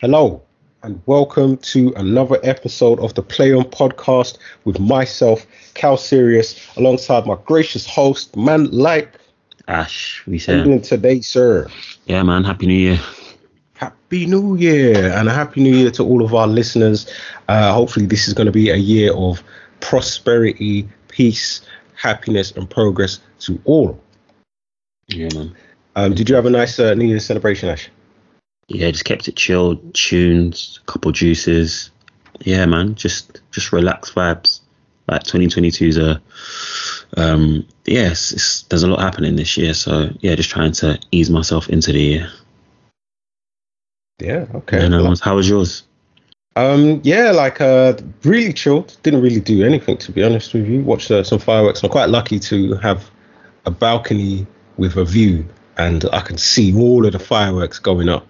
Hello, and welcome to another episode of the Play On podcast with myself, Cal Sirius, alongside my gracious host, man like Ash, we say. today, sir? Yeah, man. Happy New Year. Happy New Year and a Happy New Year to all of our listeners. Uh, hopefully, this is going to be a year of prosperity, peace, happiness, and progress to all. Yeah, man. Um, did you have a nice uh, New Year's celebration, Ash? Yeah, just kept it chilled. Tunes, couple juices. Yeah, man. Just just relax vibes. Like 2022 is a um yes, there's a lot happening this year. So yeah, just trying to ease myself into the year. Yeah, okay. And um, how was yours? Um, yeah, like uh, really chilled. Didn't really do anything to be honest with you. Watched uh, some fireworks. I'm quite lucky to have a balcony with a view, and I can see all of the fireworks going up.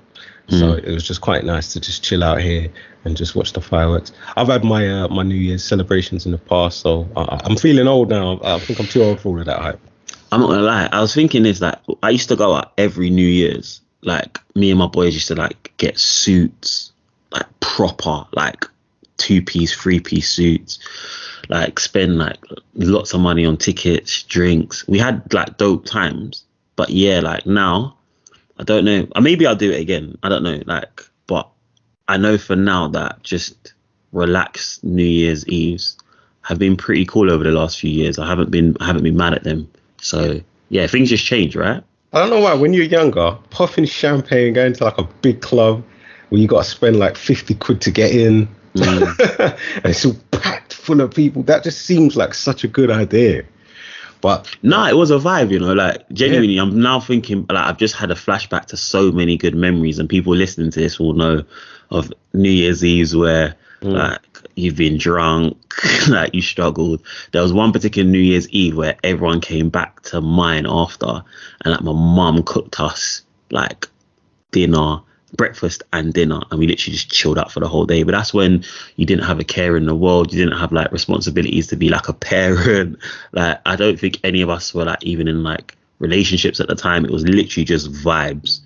So it was just quite nice to just chill out here and just watch the fireworks. I've had my uh, my New Year's celebrations in the past, so I, I'm feeling old now. I think I'm too old for all of that hype. I'm not gonna lie. I was thinking this like I used to go out every New Year's. Like me and my boys used to like get suits, like proper, like two piece, three piece suits. Like spend like lots of money on tickets, drinks. We had like dope times. But yeah, like now, I don't know. Uh, Maybe I'll do it again. I don't know. Like, but I know for now that just relaxed New Year's Eves have been pretty cool over the last few years. I haven't been I haven't been mad at them. So yeah, things just change, right? I don't know why. When you're younger, puffing champagne, going to like a big club where you got to spend like 50 quid to get in, and it's all packed full of people. That just seems like such a good idea. But Nah, it was a vibe, you know. Like genuinely, I'm now thinking like I've just had a flashback to so many good memories, and people listening to this will know of New Year's Eves where mm. like you've been drunk, like you struggled. There was one particular New Year's Eve where everyone came back to mine after, and like my mum cooked us like dinner, breakfast and dinner, and we literally just chilled out for the whole day. But that's when you didn't have a care in the world. You didn't have like responsibilities to be like a parent. Like I don't think any of us were like even in like relationships at the time. It was literally just vibes.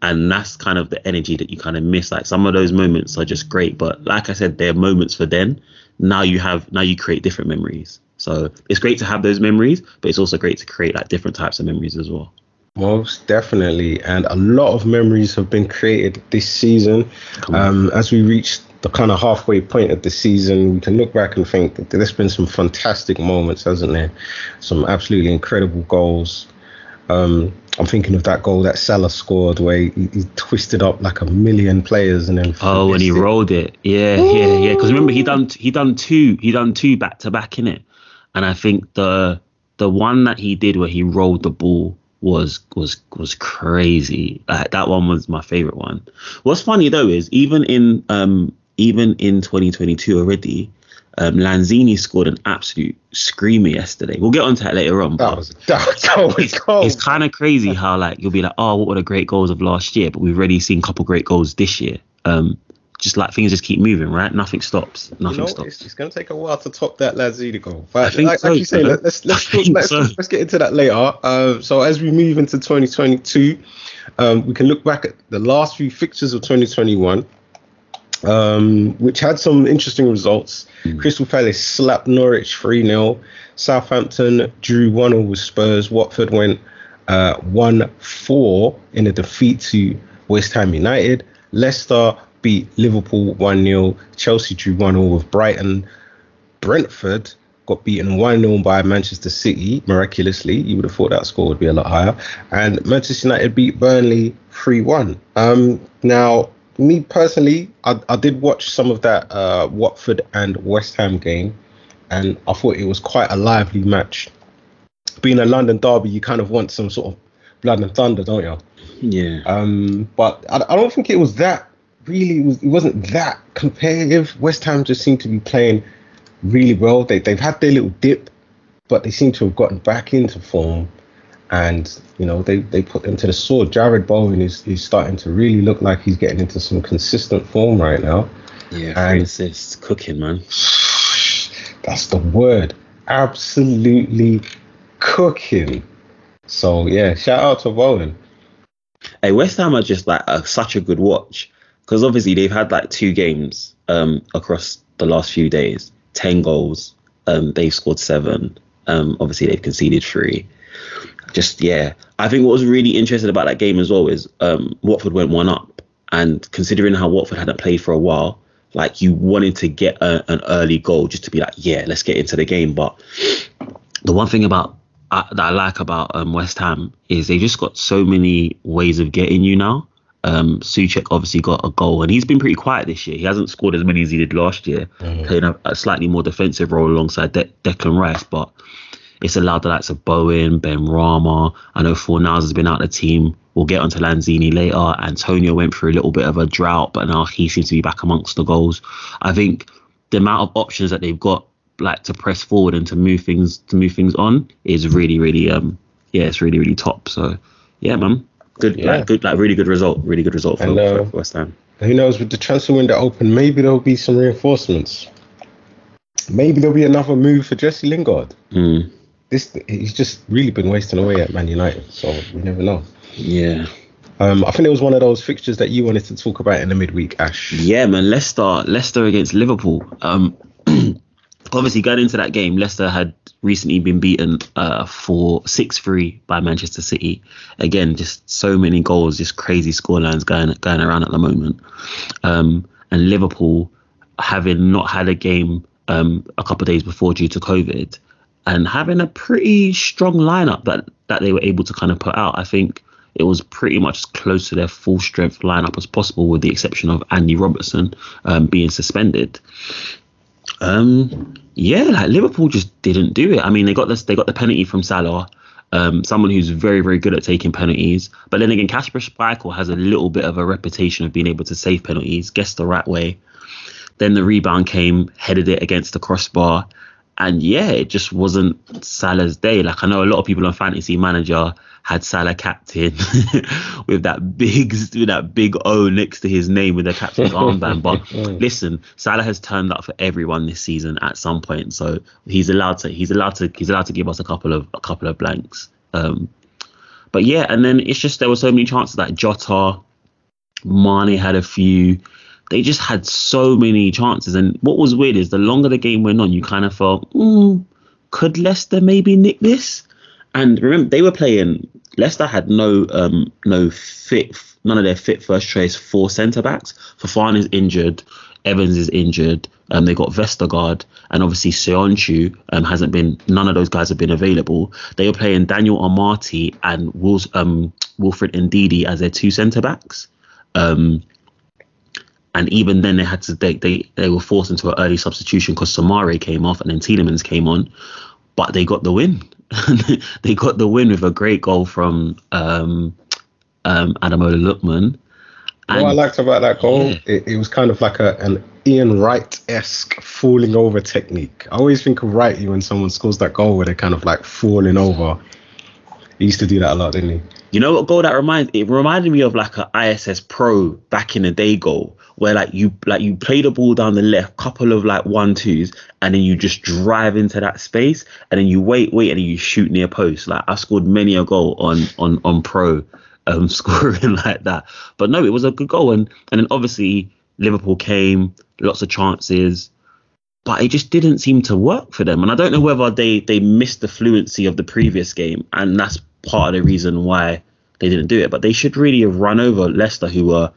And that's kind of the energy that you kind of miss. Like some of those moments are just great, but like I said, they're moments for then. Now you have now you create different memories. So it's great to have those memories, but it's also great to create like different types of memories as well. Most definitely, and a lot of memories have been created this season. Um, as we reach the kind of halfway point of the season, we can look back and think that there's been some fantastic moments, hasn't there? Some absolutely incredible goals. Um, I'm thinking of that goal that Salah scored, where he, he twisted up like a million players and then. Oh, when he it. rolled it, yeah, yeah, yeah. Because remember, he done he done two he done two back to back in it, and I think the the one that he did where he rolled the ball was was was crazy. Like that one was my favorite one. What's funny though is even in um even in 2022 already, um Lanzini scored an absolute screamer yesterday. We'll get onto that later on. That was that was it's, cold. it's kind of crazy how like you'll be like, oh, what were the great goals of last year? But we've already seen a couple great goals this year. Um, just like things just keep moving, right? Nothing stops. Nothing you know, stops. it's, it's going to take a while to top that Lanzini goal. But I think like, so, like you say, let, us let's talk, let's, so. let's get into that later. Um, so as we move into 2022, um, we can look back at the last few fixtures of 2021, um, which had some interesting results. Hmm. Crystal Palace slapped Norwich 3 0. Southampton drew 1 0 with Spurs. Watford went uh, 1 4 in a defeat to West Ham United. Leicester beat Liverpool 1 0. Chelsea drew 1 0 with Brighton. Brentford got beaten 1 0 by Manchester City, miraculously. You would have thought that score would be a lot higher. And Manchester United beat Burnley 3 1. Um, now, me personally, I, I did watch some of that uh, Watford and West Ham game, and I thought it was quite a lively match. Being a London derby, you kind of want some sort of blood and thunder, don't you? Yeah. Um, but I, I don't think it was that really. It, was, it wasn't that competitive. West Ham just seemed to be playing really well. They they've had their little dip, but they seem to have gotten back into form. And you know they, they put them to the sword. Jarrod Bowen is, is starting to really look like he's getting into some consistent form right now. yeah. and- assists, cooking, man. That's the word. Absolutely cooking. So yeah, shout out to Bowen. Hey, West Ham are just like a, such a good watch because obviously they've had like two games um, across the last few days, ten goals. Um, they've scored seven. Um, obviously they've conceded three. Just yeah, I think what was really interesting about that game as well is um, Watford went one up, and considering how Watford hadn't played for a while, like you wanted to get a, an early goal just to be like, yeah, let's get into the game. But the one thing about uh, that I like about um, West Ham is they just got so many ways of getting you now. Um, Soucek obviously got a goal, and he's been pretty quiet this year. He hasn't scored as many as he did last year, mm-hmm. playing a, a, slightly more defensive role alongside De- Declan Rice. But it's allowed the likes of Bowen, Benrahma. I know Fornals has been out of the team. We'll get onto Lanzini later. Antonio went through a little bit of a drought, but now he seems to be back amongst the goals. I think the amount of options that they've got, like to press forward and to move things to move things on, is really, really, um, yeah, it's really, really top. So, yeah, man, good, yeah. like, good, like really good result, really good result for, and, uh, for West Ham. Who knows? With the transfer window open, maybe there'll be some reinforcements. Maybe there'll be another move for Jesse Lingard. Mm this he's just really been wasting away at Man United. So we never know. Yeah. Um, I think it was one of those fixtures that you wanted to talk about in the midweek, Ash. Yeah, man. Leicester, Leicester against Liverpool. Um, obviously going into that game, Leicester had recently been beaten uh, for six three by Manchester City. Again, just so many goals, just crazy scorelines going going around at the moment. Um, and Liverpool, having not had a game um, a couple of days before due to COVID, and having a pretty strong lineup that that they were able to kind of put out. I think it was pretty much as close to their full strength lineup as possible, with the exception of Andy Robertson um, being suspended. Um, yeah, like Liverpool just didn't do it. I mean, they got this, they got the penalty from Salah, um, someone who's very, very good at taking penalties. But then again, Casper Schmeichel has a little bit of a reputation of being able to save penalties, guess the right way. Then the rebound came, headed it against the crossbar, and yeah, it just wasn't Salah's day. Like I know a lot of people on Fantasy Manager had Salah captain with that big with that big O next to his name with the captain's armband. But listen, Salah has turned up for everyone this season at some point, so he's allowed to he's allowed to he's allowed to give us a couple of a couple of blanks. Um, but yeah, and then it's just there were so many chances that Jota, Mane had a few they just had so many chances. And what was weird is the longer the game went on, you kind of felt, mm, could Leicester maybe nick this? And remember, they were playing. Leicester had no um no fit, none of their fit first choice four centre backs. Fofana is injured, Evans is injured. Um, they got Vestergaard and obviously Söyüncü um hasn't been. None of those guys have been available. They were playing Daniel Amartey and Wils, um Wilfred Ndidi as their two centre backs. Um, and even then they had to they they, they were forced into an early substitution because Soumaré came off and then Tielemans came on, but they got the win. they got the win with a great goal from um, um, Ademola Lookman. And, what I liked about that goal, yeah. it, it, was kind of like a, an Ian Wright esque falling over technique. I always think of Wrighty when someone scores that goal where they're kind of like falling over. He used to do that a lot, didn't he? You know what goal that reminds? It reminded me of like a ISS Pro back in the day goal where like you like you play the ball down the left, couple of like one twos, and then you just drive into that space, and then you wait, wait, and then you shoot near post. Like I scored many a goal on on on pro, um, scoring like that. But no, it was a good goal, and and then obviously Liverpool came, lots of chances, but it just didn't seem to work for them. And I don't know whether they they missed the fluency of the previous game, and that's part of the reason why they didn't do it. But they should really have run over Leicester, who were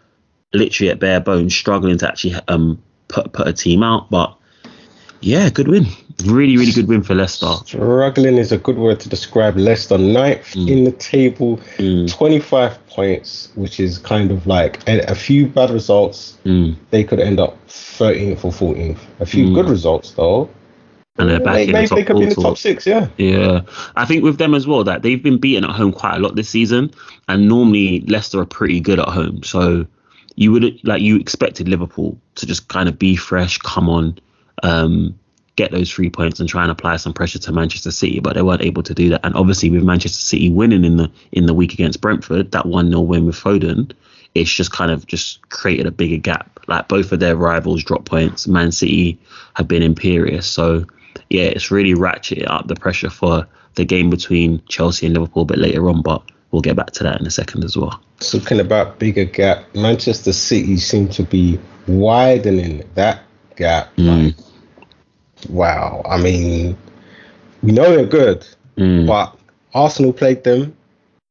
literally at bare bones, struggling to actually um put put a team out. But yeah, good win. Really, really good win for Leicester. Struggling is a good word to describe Leicester. Ninth mm. in the table, mm. 25 points, which is kind of like a, a few bad results. Mm. They could end up 13th or 14th. A few mm. good results, though. And they're back maybe, in the top they could be in the top six, yeah. Yeah. I think with them as well, that they've been beaten at home quite a lot this season. And normally Leicester are pretty good at home. So you would like you expected Liverpool to just kind of be fresh, come on, um, get those three points and try and apply some pressure to Manchester City, but they weren't able to do that. And obviously with Manchester City winning in the in the week against Brentford, that one 0 win with Foden, it's just kind of just created a bigger gap. Like both of their rivals drop points. Man City have been imperious, so yeah, it's really ratcheted up the pressure for the game between Chelsea and Liverpool a bit later on. But we'll get back to that in a second as well. Talking about bigger gap, Manchester City seem to be widening that gap. Mm. Like, wow. I mean, we know they're good, Mm. but Arsenal played them.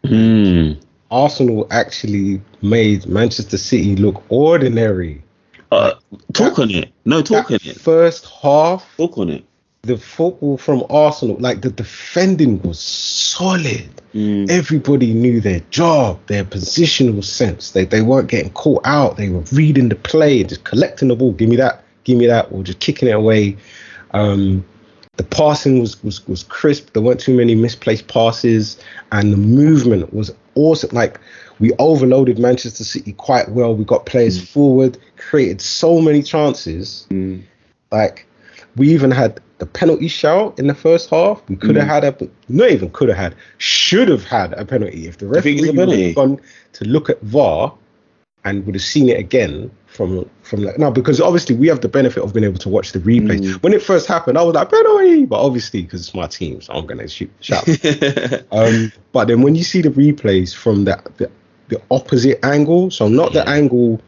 Mm. Arsenal actually made Manchester City look ordinary. Uh, talk That- on it. No, talk on it. first half, Talk on it. The football from Arsenal, like the defending was solid. Mm. Everybody knew their job, their positional sense. They they weren't getting caught out. They were reading the play, and just collecting the ball. Give me that, give me that, or just kicking it away. Um, the passing was, was was crisp. There weren't too many misplaced passes, and the movement was awesome. Like we overloaded Manchester City quite well. We got players forward, created so many chances. Mm. Like we even had the penalty shout in the first half. We could have Mm. had a, not even could have had, should have had a penalty if the referee would have gone to look at VAR and would have seen it again from from like now because obviously we have the benefit of being able to watch the replays. Mm. When it first happened, I was like penalty, but obviously because it's my team, so I'm gonna shoot shout. um, but then when you see the replays from the the, the opposite angle, so not the angle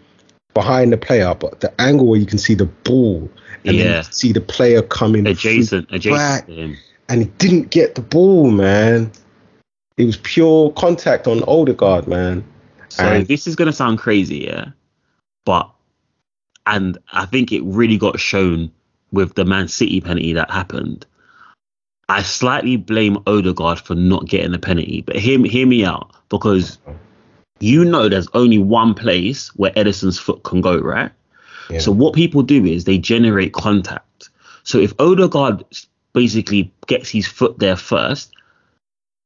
behind the player, but the angle where you can see the ball and Yeah. see the player coming adjacent, adjacent back, and he didn't get the ball, man. It was pure contact on Odegaard, man. So And- this is gonna sound crazy, yeah, but and I think it really got shown with the Man City penalty that happened. I slightly blame Odegaard for not getting the penalty, but hear hear me out because you know there's only one place where Ederson's foot can go, right? Yeah. So what people do is they generate contact. So if Odegaard basically gets his foot there first,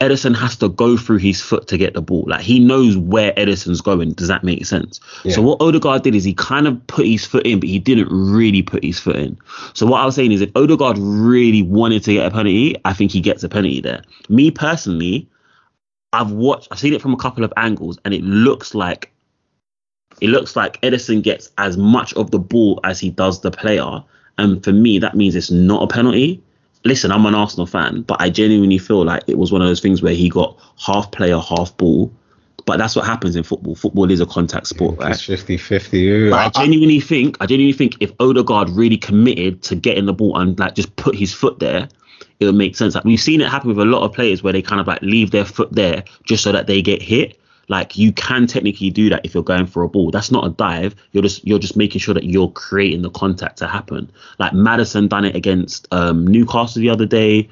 Ederson has to go through his foot to get the ball. Like he knows where Ederson's going. Does that make sense? So what Odegaard did is he kind of put his foot in, but he didn't really put his foot in. So what I was saying is if Odegaard really wanted to get a penalty, I think he gets a penalty there. Me personally, I've watched I've seen it from a couple of angles and it looks like it looks like Ederson gets as much of the ball as he does the player. And for me, that means it's not a penalty. Listen, I'm an Arsenal fan, but I genuinely feel like it was one of those things where he got half player, half ball. But that's what happens in football. Football is a contact sport, right? It's 50 50. But I genuinely think, I genuinely think if Odegaard really committed to getting the ball and like just put his foot there, it would make sense. Like we've seen it happen with a lot of players where they kind of like leave their foot there just so that they get hit. Like you can technically do that if you're going for a ball. That's not a dive. You're just you're just making sure that you're creating the contact to happen. Like Maddison done it against um, Newcastle the other day.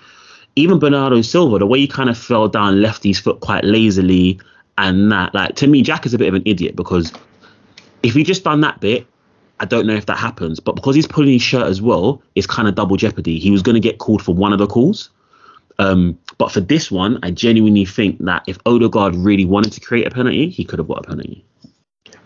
Even Bernardo Silva, the way he kind of fell down, left his foot quite lazily, and that like to me, Jack is a bit of an idiot because if he just done that bit, I don't know if that happens. But because he's pulling his shirt as well, it's kind of double jeopardy. He was going to get called for one of the calls. Um, but for this one, I genuinely think that if Odegaard really wanted to create a penalty, he could have got a penalty.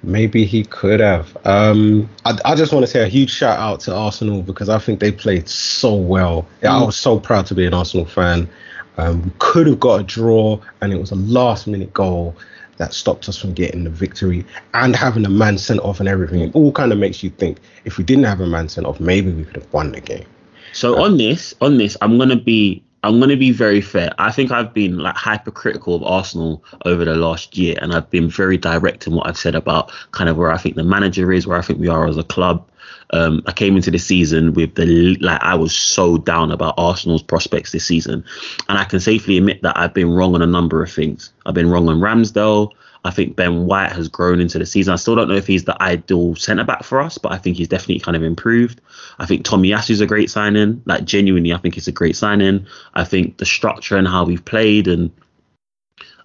Maybe he could have. Um, I, I just want to say a huge shout out to Arsenal because I think they played so well. Yeah, I was so proud to be an Arsenal fan. Um, we could have got a draw, and it was a last minute goal that stopped us from getting the victory and having a man sent off and everything. It all kind of makes you think if we didn't have a man sent off, maybe we could have won the game. So on this, on this, I'm gonna be I'm gonna be very fair. I think I've been like hypercritical of Arsenal over the last year, and I've been very direct in what I've said about kind of where I think the manager is, where I think we are as a club. Um, I came into the season with the like I was so down about Arsenal's prospects this season, and I can safely admit that I've been wrong on a number of things. I've been wrong on Ramsdale. I think Ben White has grown into the season. I still don't know if he's the ideal centre back for us, but I think he's definitely kind of improved. I think Tommy is a great signing. Like genuinely, I think it's a great signing. I think the structure and how we've played and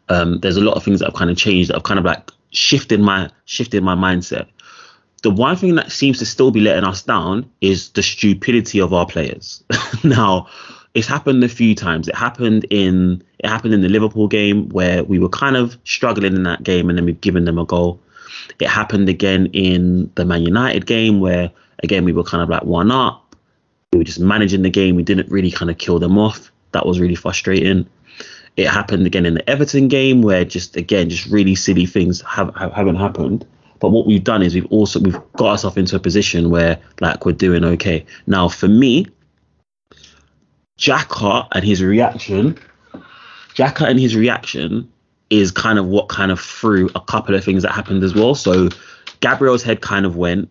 um, there's a lot of things that have kind of changed that have kind of like shifted my shifted my mindset. The one thing that seems to still be letting us down is the stupidity of our players. now, it's happened a few times. It happened in it happened in the Liverpool game where we were kind of struggling in that game and then we've given them a goal. It happened again in the Man United game where again we were kind of like one up. We were just managing the game. We didn't really kind of kill them off. That was really frustrating. It happened again in the Everton game where just again just really silly things have, have haven't happened. But what we've done is we've also we've got ourselves into a position where like we're doing okay. Now for me, Xhaka and his reaction, Xhaka and his reaction is kind of what kind of threw a couple of things that happened as well. So Gabriel's head kind of went.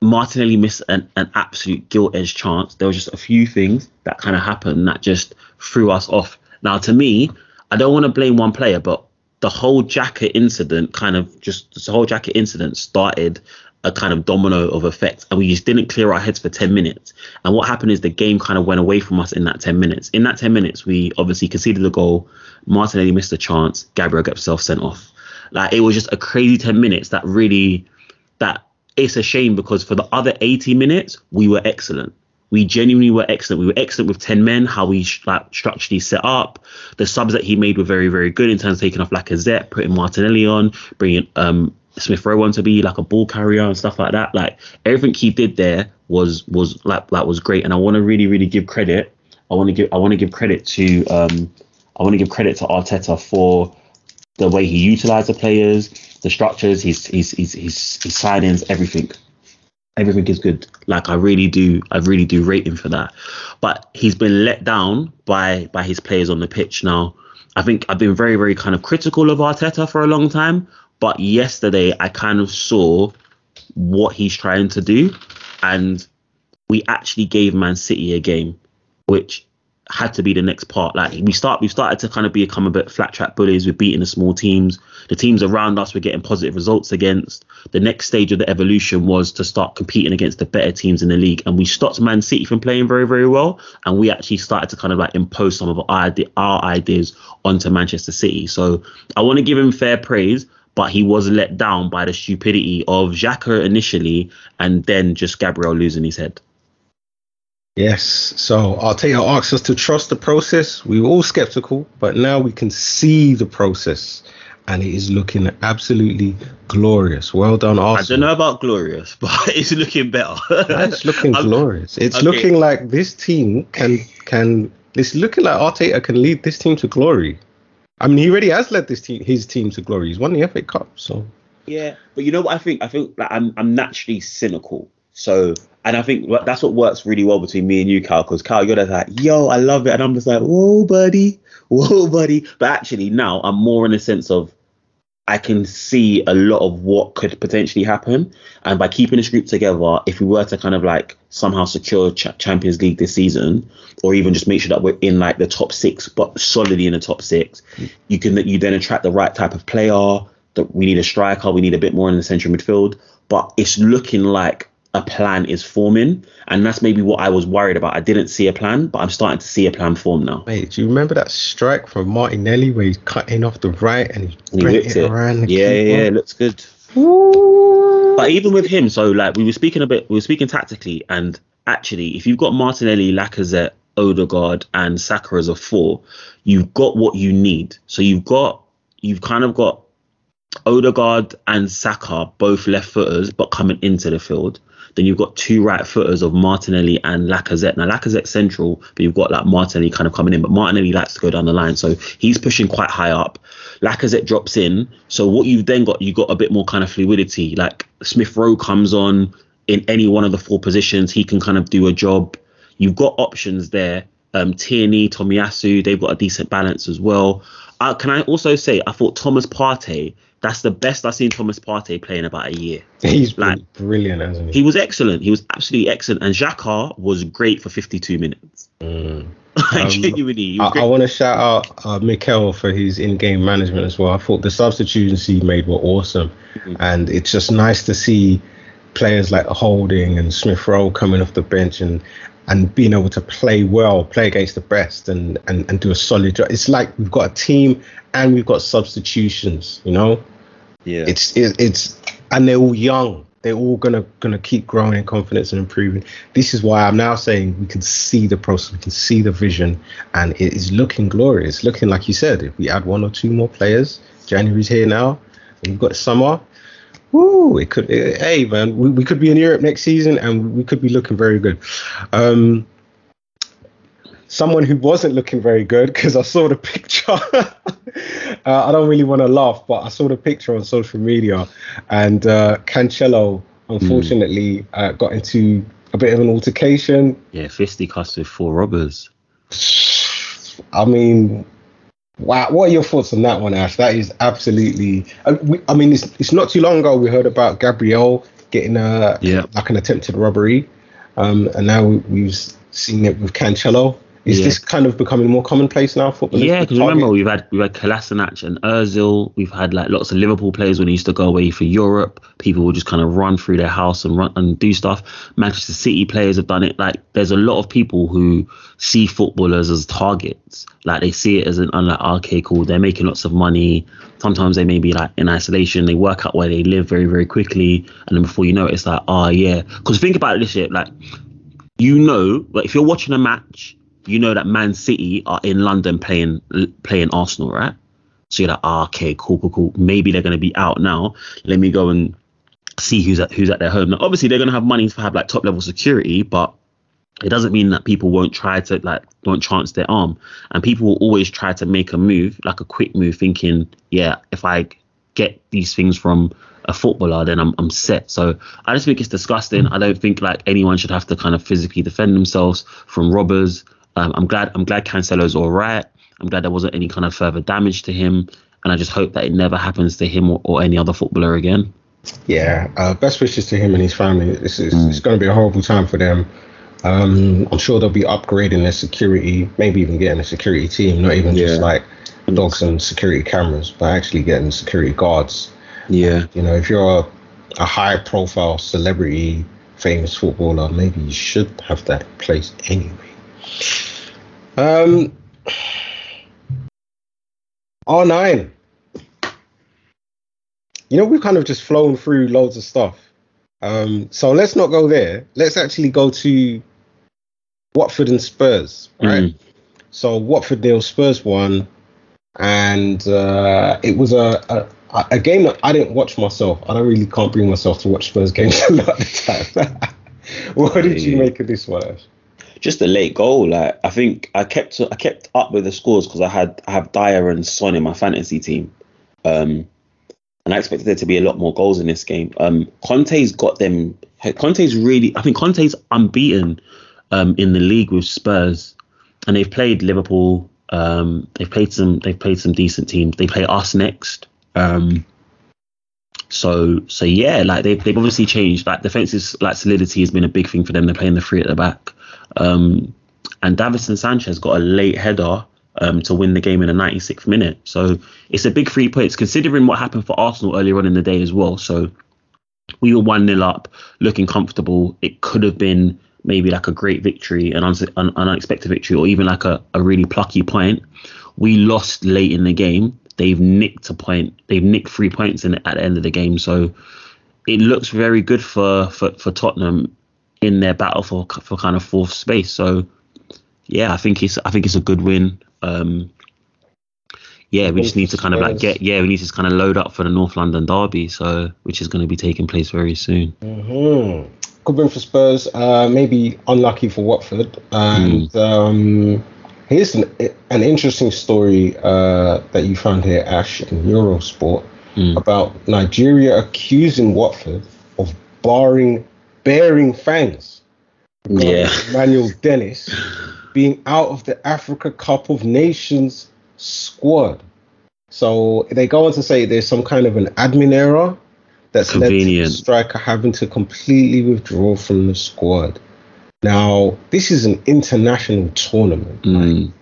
Martinelli missed an, an absolute gilt edge chance. There was just a few things that kind of happened that just threw us off. Now, to me, I don't want to blame one player, but the whole Xhaka incident kind of just the whole Xhaka incident started a kind of domino of effect and we just didn't clear our heads for 10 minutes. And what happened is the game kind of went away from us in that 10 minutes. In that 10 minutes we obviously conceded the goal martinelli missed a chance gabriel got himself sent off. Like it was just a crazy 10 minutes that really that it's a shame because for the other 80 minutes we were excellent we genuinely were excellent. We were excellent with 10 men, how we like structurally set up. The subs that he made were very, very good in terms of taking off Lacazette, putting Martinelli on, bringing um, Smith Rowe on to be like a ball carrier and stuff like that. Like everything he did there was was like that was great. And I want to really, really give credit. I want to give I want to give credit to um, I want to give credit to Arteta for the way he utilized the players, the structures, his his his his, his signings, everything everything is good. Like I really do, I really do rate him for that. But he's been let down by by his players on the pitch. Now, I think I've been very, very kind of critical of Arteta for a long time. But yesterday, I kind of saw what he's trying to do, and we actually gave Man City a game, which had to be the next part. Like we start, we started to kind of become a bit flat track bullies. We're beating the small teams. The teams around us were getting positive results against. The next stage of the evolution was to start competing against the better teams in the league, and we stopped Man City from playing very, very well. And we actually started to kind of like impose some of our our ideas onto Manchester City. So I want to give him fair praise. But he was let down by the stupidity of Xhaka initially, and then just Gabriel losing his head. Yes. So Arteta asks us to trust the process. We were all skeptical, but now we can see the process. And it is looking absolutely glorious. Well done, Arsenal. I don't know about glorious, but it's looking better. it's looking glorious. It's okay. looking like this team can can. It's looking like Arteta can lead this team to glory. I mean, he already has led this team, his team to glory. He's won the FA Cup, so. Yeah, but you know what I think? I think like, I'm I'm naturally cynical. So, and I think that's what works really well between me and you, Cal, because Cal, you're just like, yo, I love it. And I'm just like, whoa, buddy, whoa, buddy. But actually, now I'm more in a sense of I can see a lot of what could potentially happen. And by keeping this group together, if we were to kind of like somehow secure Ch- Champions League this season, or even just make sure that we're in like the top six, but solidly in the top six, hmm. you can you then attract the right type of player. That we need a striker, we need a bit more in the central midfield. But it's looking like a plan is forming, and that's maybe what I was worried about. I didn't see a plan, but I'm starting to see a plan form now. Mate, do you remember that strike from Martinelli where he's cutting off the right and he's he it, it around the Yeah, yeah, it looks good. Ooh. But even with him, so like we were speaking a bit, we were speaking tactically, and actually, if you've got Martinelli, Lacazette, Odegaard, and Saka as a four, you've got what you need. So you've got, you've kind of got Odegaard and Saka both left footers, but coming into the field. Then you've got two right footers of Martinelli and Lacazette. Now Lacazette central, but you've got like Martinelli kind of coming in, but Martinelli likes to go down the line, so he's pushing quite high up. Lacazette drops in, so what you've then got, you've got a bit more kind of fluidity. Like Smith Rowe comes on in any one of the four positions, he can kind of do a job. You've got options there. Um, Tierney, Tomiyasu, they've got a decent balance as well. Uh, can I also say I thought Thomas Partey that's the best I've seen Thomas Partey play in about a year. He's like brilliant, hasn't he? He was excellent. He was absolutely excellent. And Xhaka was great for 52 minutes. Mm. Um, genuinely, I, I want to shout out uh, Mikel for his in-game management as well. I thought the substitutions he made were awesome, mm-hmm. and it's just nice to see players like Holding and Smith Rowe coming off the bench and and being able to play well, play against the best, and and, and do a solid job. It's like we've got a team and we've got substitutions. You know, yeah. It's it, it's and they're all young. They're all gonna gonna keep growing in confidence and improving. This is why I'm now saying we can see the process, we can see the vision, and it is looking glorious. Looking like you said, if we add one or two more players, January's here now, and we've got summer. Woo! It could. It, hey man, we, we could be in Europe next season, and we could be looking very good. Um, someone who wasn't looking very good because I saw the picture. uh, I don't really want to laugh, but I saw the picture on social media, and uh, Cancelo unfortunately mm. uh, got into a bit of an altercation. Yeah, fifty fisticuffs with four robbers. I mean, Wow, what are your thoughts on that one, Ash? That is absolutely. I, we, I mean, it's, it's not too long ago we heard about Gabriel getting a Yeah. like an attempted robbery, um, and now we, we've seen it with Cancelo. Is Yeah. this kind of becoming more commonplace now? Football. Yeah, because remember we've had we've had Kolasinac and Özil. We've had like lots of Liverpool players when they used to go away for Europe. People would just kind of run through their house and run and do stuff. Manchester City players have done it. Like there's a lot of people who see footballers as targets. Like they see it as an like okay, cool. They're making lots of money. Sometimes they may be like in isolation. They work out where they live very very quickly, and then before you know it, it's like oh yeah. Because think about this shit. Like you know, like if you're watching a match, you know that Man City are in London playing playing Arsenal, right? So you're like, ah, okay, cool, cool, cool. Maybe they're gonna be out now. Let me go and see who's at who's at their home. Now, obviously, they're gonna have money to have like top level security, but it doesn't mean that people won't try to like won't chance their arm. And people will always try to make a move, like a quick move, thinking, yeah, if I get these things from a footballer, then I'm I'm set. So I just think it's disgusting. I don't think like anyone should have to kind of physically defend themselves from robbers. Um, I'm glad I'm glad Cancelo's all right. I'm glad there wasn't any kind of further damage to him, and I just hope that it never happens to him or, or any other footballer again. Yeah, uh, best wishes to him and his family. This is it's going to be a horrible time for them. Um, I'm sure they'll be upgrading their security, maybe even getting a security team, not even just like dogs and security cameras, but actually getting security guards. Yeah, You know, if you're a, a high profile celebrity, famous footballer, maybe you should have that in place anyway. Um, R9. You know, we've kind of just flown through loads of stuff. Um, so let's not go there. Let's actually go to Watford and Spurs, right? Mm. So Watford nil, Spurs won, and uh, it was a, a a game that I didn't watch myself. I don't really can't bring myself to watch Spurs games a lot of the time. what did you make of this one? Ash? Just a late goal. Like I think I kept I kept up with the scores because I had I have Dier and Son in my fantasy team, um, and I expected there to be a lot more goals in this game. Um, Conte's got them. Conte's really. I think Conte's unbeaten um, in the league with Spurs, and they've played Liverpool. Um, they've played some. They've played some decent teams. They play us next. Um, so so yeah, like they've they've obviously changed. Like defensive like solidity has been a big thing for them. They're playing the three at the back. Um, and Davinson Sanchez got a late header um, to win the game in the 96th minute. So it's a big three points considering what happened for Arsenal earlier on in the day as well. So we were 1 0 up, looking comfortable. It could have been maybe like a great victory, an, unse- an unexpected victory, or even like a, a really plucky point. We lost late in the game. They've nicked a point. They've nicked three points in, at the end of the game. So it looks very good for, for, for Tottenham in their battle for for kind of fourth space. So yeah, I think it's I think it's a good win. Um, yeah, we just need to kind of like get yeah, we need to kind of load up for the North London derby, so which is going to be taking place very soon. Mm-hmm. Good win for Spurs. Uh, maybe unlucky for Watford. And um, here's an, an interesting story uh, that you found here, Ash, in Eurosport Mm. about Nigeria accusing Watford of barring, bearing fangs. Yeah. Emmanuel Dennis being out of the Africa Cup of Nations squad. So they go on to say there's some kind of an admin error that's led to the striker having to completely withdraw from the squad. Now, this is an international tournament. Mm.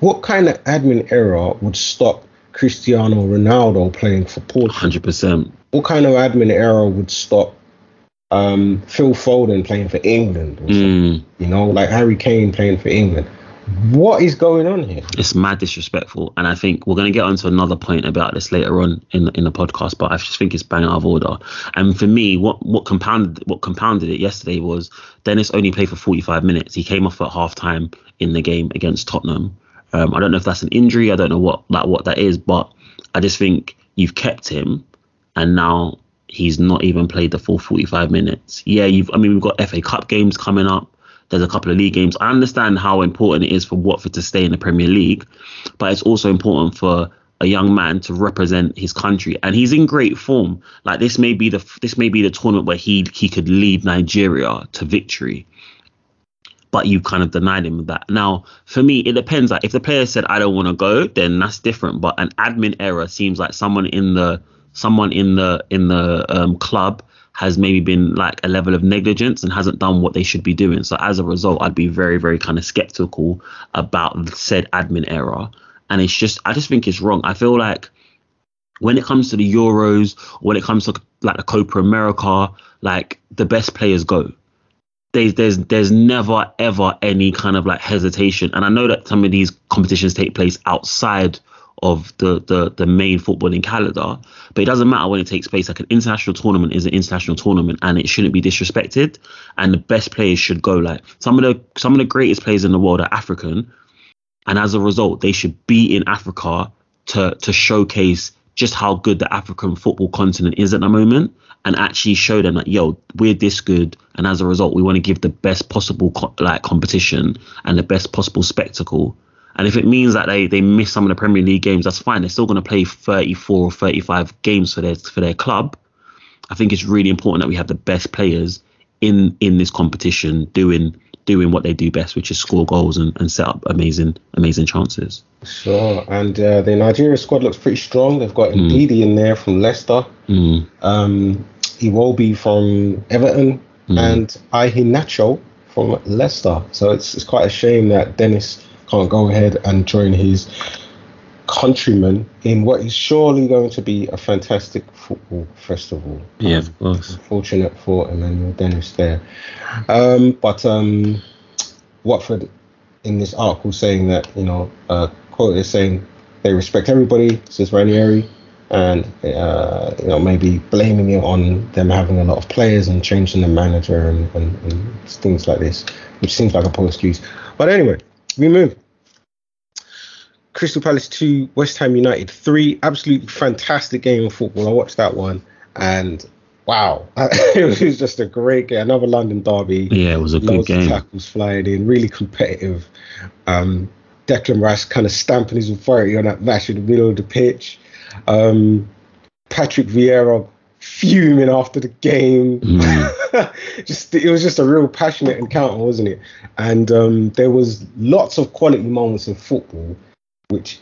What kind of admin error would stop Cristiano Ronaldo playing for Portugal? Hundred percent. What kind of admin error would stop um, Phil Foden playing for England? Or? Mm. You know, like Harry Kane playing for England. What is going on here? It's mad disrespectful, and I think we're going to get onto another point about this later on in in the podcast. But I just think it's bang out of order. And for me, what what compounded what compounded it yesterday was Dennis only played for 45 minutes. He came off at half time in the game against Tottenham. Um, I don't know if that's an injury. I don't know what like what that is, but I just think you've kept him, and now he's not even played the full 45 minutes. Yeah, you've. I mean, we've got FA Cup games coming up. There's a couple of league games. I understand how important it is for Watford to stay in the Premier League, but it's also important for a young man to represent his country, and he's in great form. Like this may be the this may be the tournament where he he could lead Nigeria to victory. but you've kind of denied him that. Now, for me, it depends. Like if the player said I don't want to go, then that's different. But an admin error seems like someone in the someone in the in the um, club has maybe been like a level of negligence and hasn't done what they should be doing. So as a result, I'd be very very kind of skeptical about said admin error. And it's just I just think it's wrong. I feel like when it comes to the Euros, when it comes to like the Copa America, like the best players go there's there's there's never ever any kind of like hesitation. And I know that some of these competitions take place outside of the the the main footballing calendar, but it doesn't matter when it takes place. Like an international tournament is an international tournament, and it shouldn't be disrespected. And the best players should go. Like some of the some of the greatest players in the world are African, and as a result, they should be in Africa to to showcase just how good the African football continent is at the moment and actually show them that yo we're this good and as a result we want to give the best possible co- like competition and the best possible spectacle and if it means that they they miss some of the Premier League games that's fine they're still going to play 34 or 35 games for their for their club I think it's really important that we have the best players in in this competition doing doing what they do best, which is score goals and, and set up amazing amazing chances. Sure, and uh, the Nigeria squad looks pretty strong. They've got mm. Ndidi in there from Leicester. Mm. Um, Iwobi from Everton mm. and Iheanacho from Leicester. So it's, it's quite a shame that Dennis can't go ahead and join his countrymen in what is surely going to be a fantastic football festival. Yeah, of course. Fortunate for Emmanuel Dennis there. Um, but um, Watford in this article saying that, you know, uh, quote is saying they respect everybody, says Ranieri, and uh, you know maybe blaming it on them having a lot of players and changing the manager and, and, and things like this, which seems like a poor excuse. But anyway, we move. Crystal Palace 2, West Ham United 3. Absolutely fantastic game of football. I watched that one and wow, it was just a great game. Another London derby. Yeah, it was a good game. Of tackles flying in, really competitive. Um, Declan Rice kind of stamping his authority on that match in the middle of the pitch. Um, Patrick Vieira fuming after the game. Mm. just it was just a real passionate encounter, wasn't it? And um, there was lots of quality moments in football, which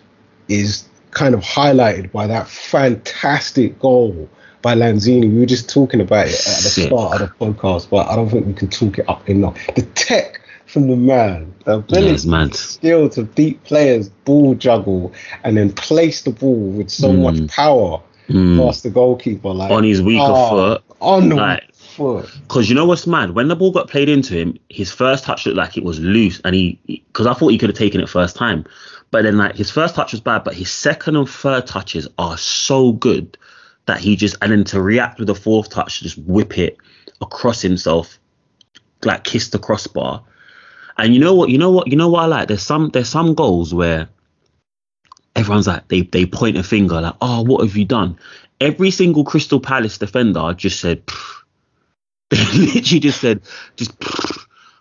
is kind of highlighted by that fantastic goal by Lanzini. We were just talking about it at the Sick. start of the podcast, but I don't think we can talk it up enough. The tech from the man. The ability yes, skill to beat players, ball juggle, and then place the ball with so mm. much power mm. past the goalkeeper. Like on his weaker oh, foot. On the like, foot. Because you know what's mad? When the ball got played into him, his first touch looked like it was loose, and he because I thought he could have taken it first time, but then like his first touch was bad, but his second and third touches are so good that he just and then to react with the fourth touch, just whip it across himself, like kiss the crossbar and you know what? You know what? You know what I like? There's some there's some goals where everyone's like they they point a finger like, oh, what have you done? Every single Crystal Palace defender just said, they literally just said, just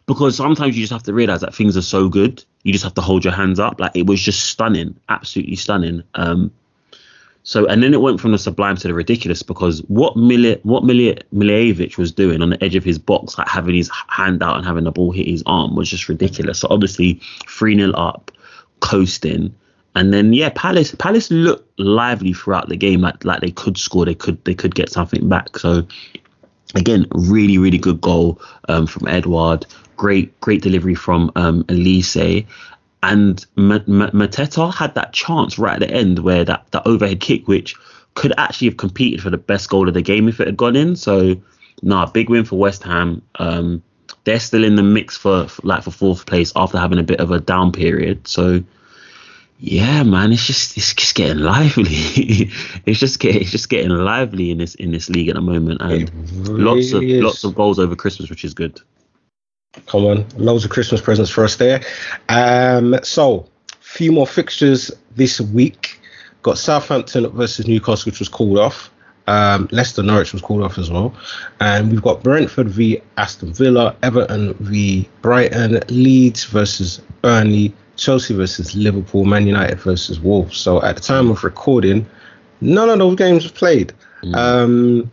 because sometimes you just have to realize that things are so good, you just have to hold your hands up. Like it was just stunning, absolutely stunning. Um, so and then it went from the sublime to the ridiculous because what Mili- what Mili- Milivojevic was doing on the edge of his box, like having his hand out and having the ball hit his arm, was just ridiculous. So obviously three 0 up, coasting, and then yeah, Palace Palace looked lively throughout the game, like like they could score, they could they could get something back. So again, really really good goal um, from Edouard. Great great delivery from um, Olise, and Mateta had that chance right at the end where that, that overhead kick, which could actually have competed for the best goal of the game if it had gone in. So, nah, big win for West Ham. Um, they're still in the mix for, for, like for fourth place after having a bit of a down period. So, yeah, man, it's just it's just getting lively. it's just getting it's just getting lively in this in this league at the moment, and really lots of is. lots of goals over Christmas, which is good. Come on, loads of Christmas presents for us there. Um, so, few more fixtures this week. Got Southampton versus Newcastle, which was called off. Um, Leicester Norwich was called off as well. And we've got Brentford v Aston Villa, Everton v Brighton, Leeds versus Burnley, Chelsea versus Liverpool, Man United versus Wolves. So at the time of recording, none of those games were played. Mm. Um,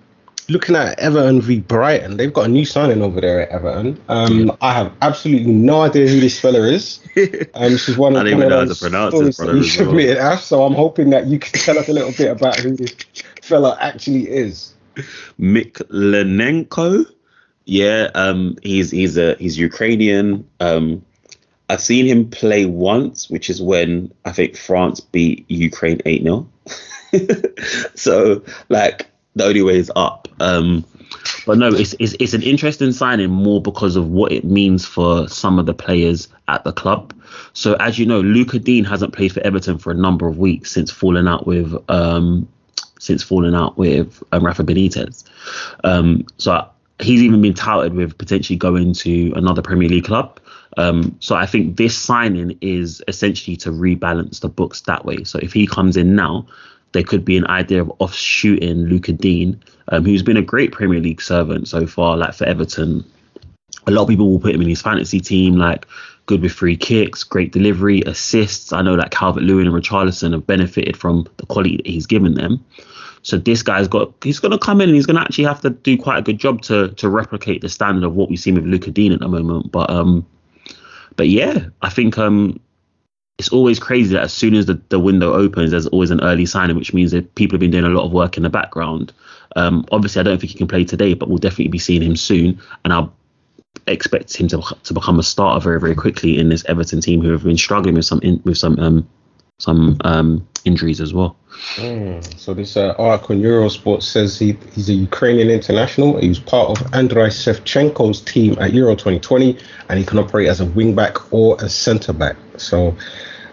looking at Everton v Brighton, they've got a new signing over there at Everton. Um, I have absolutely no idea who this fella is. Um, she's one of, I don't even know how to pronounce stories his that brother you as well. submitted, Ash. So I'm hoping that you can tell us a little bit about who this fella actually is. Mykolenko. Yeah, um, he's he's a he's Ukrainian. Um, I've seen him play once, which is when I think France beat Ukraine eight 0 So like the only way is up. Um, but no, it's, it's it's an interesting signing more because of what it means for some of the players at the club. So as you know, Lucas Digne hasn't played for Everton for a number of weeks since falling out with um, since falling out with um, Rafa Benitez. Um, so he's even been touted with potentially going to another Premier League club. Um, so I think this signing is essentially to rebalance the books that way. So if he comes in now, there could be an idea of offshooting Lucas Digne, um, who's been a great Premier League servant so far, like for Everton. A lot of people will put him in his fantasy team, like good with free kicks, great delivery, assists. I know that Calvert Lewin and Richarlison have benefited from the quality that he's given them. So this guy's got he's gonna come in and he's gonna actually have to do quite a good job to to replicate the standard of what we see with Lucas Digne at the moment. But um but yeah, I think um it's always crazy that as soon as the, the window opens, there's always an early signing, which means that people have been doing a lot of work in the background. Um, obviously, I don't think he can play today, but we'll definitely be seeing him soon, and I'll expect him to to become a starter very very quickly in this Everton team who have been struggling with some in, with some um some um injuries as well. Mm, so this uh, article on Eurosport says he, he's a Ukrainian international. He was part of Andrei Shevchenko's team at Euro 2020, and he can operate as a wing back or a centre back. So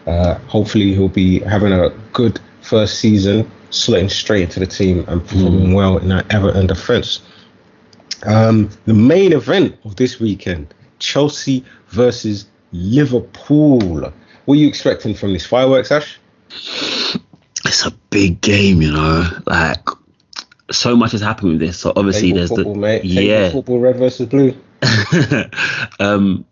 uh, hopefully he'll be having a good first season, slotting straight into the team and performing well in that Everton defence. Um, the main event of this weekend: Chelsea versus Liverpool. What are you expecting from this fireworks, Ash? It's a big game, you know. Like so much has happened with this. So obviously Table there's football, the mate. Table yeah. football, red versus blue. um,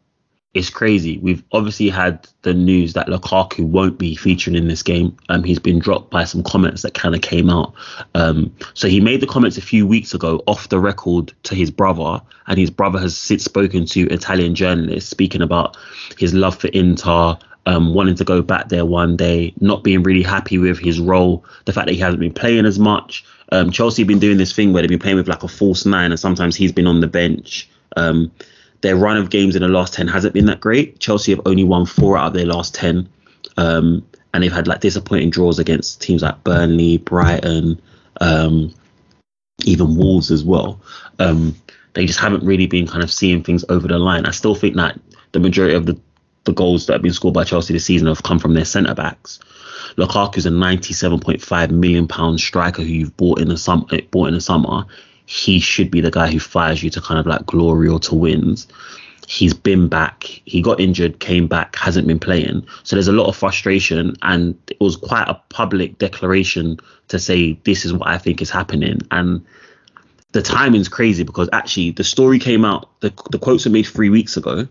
it's crazy. We've obviously had the news that Lukaku won't be featuring in this game. Um, he's been dropped by some comments that kind of came out. Um, so he made the comments a few weeks ago off the record to his brother, and his brother has since spoken to Italian journalists speaking about his love for Inter. Um, wanting to go back there one day, not being really happy with his role, the fact that he hasn't been playing as much. Um, Chelsea have been doing this thing where they've been playing with like a false nine, and sometimes he's been on the bench. Um, their run of games in the last 10 hasn't been that great. Chelsea have only won four out of their last 10. Um, and they've had like disappointing draws against teams like Burnley, Brighton, um, even Wolves as well. Um, they just haven't really been kind of seeing things over the line. I still think that the majority of the, the goals that have been scored by Chelsea this season have come from their centre backs. Lukaku's a 97.5 million pound striker who you've bought in the sum eh, bought in the summer he should be the guy who fires you to kind of like glory or to wins. He's been back. He got injured, came back, hasn't been playing. So there's a lot of frustration, and it was quite a public declaration to say this is what I think is happening. And the timing's crazy because actually the story came out. The the quotes were made three weeks ago.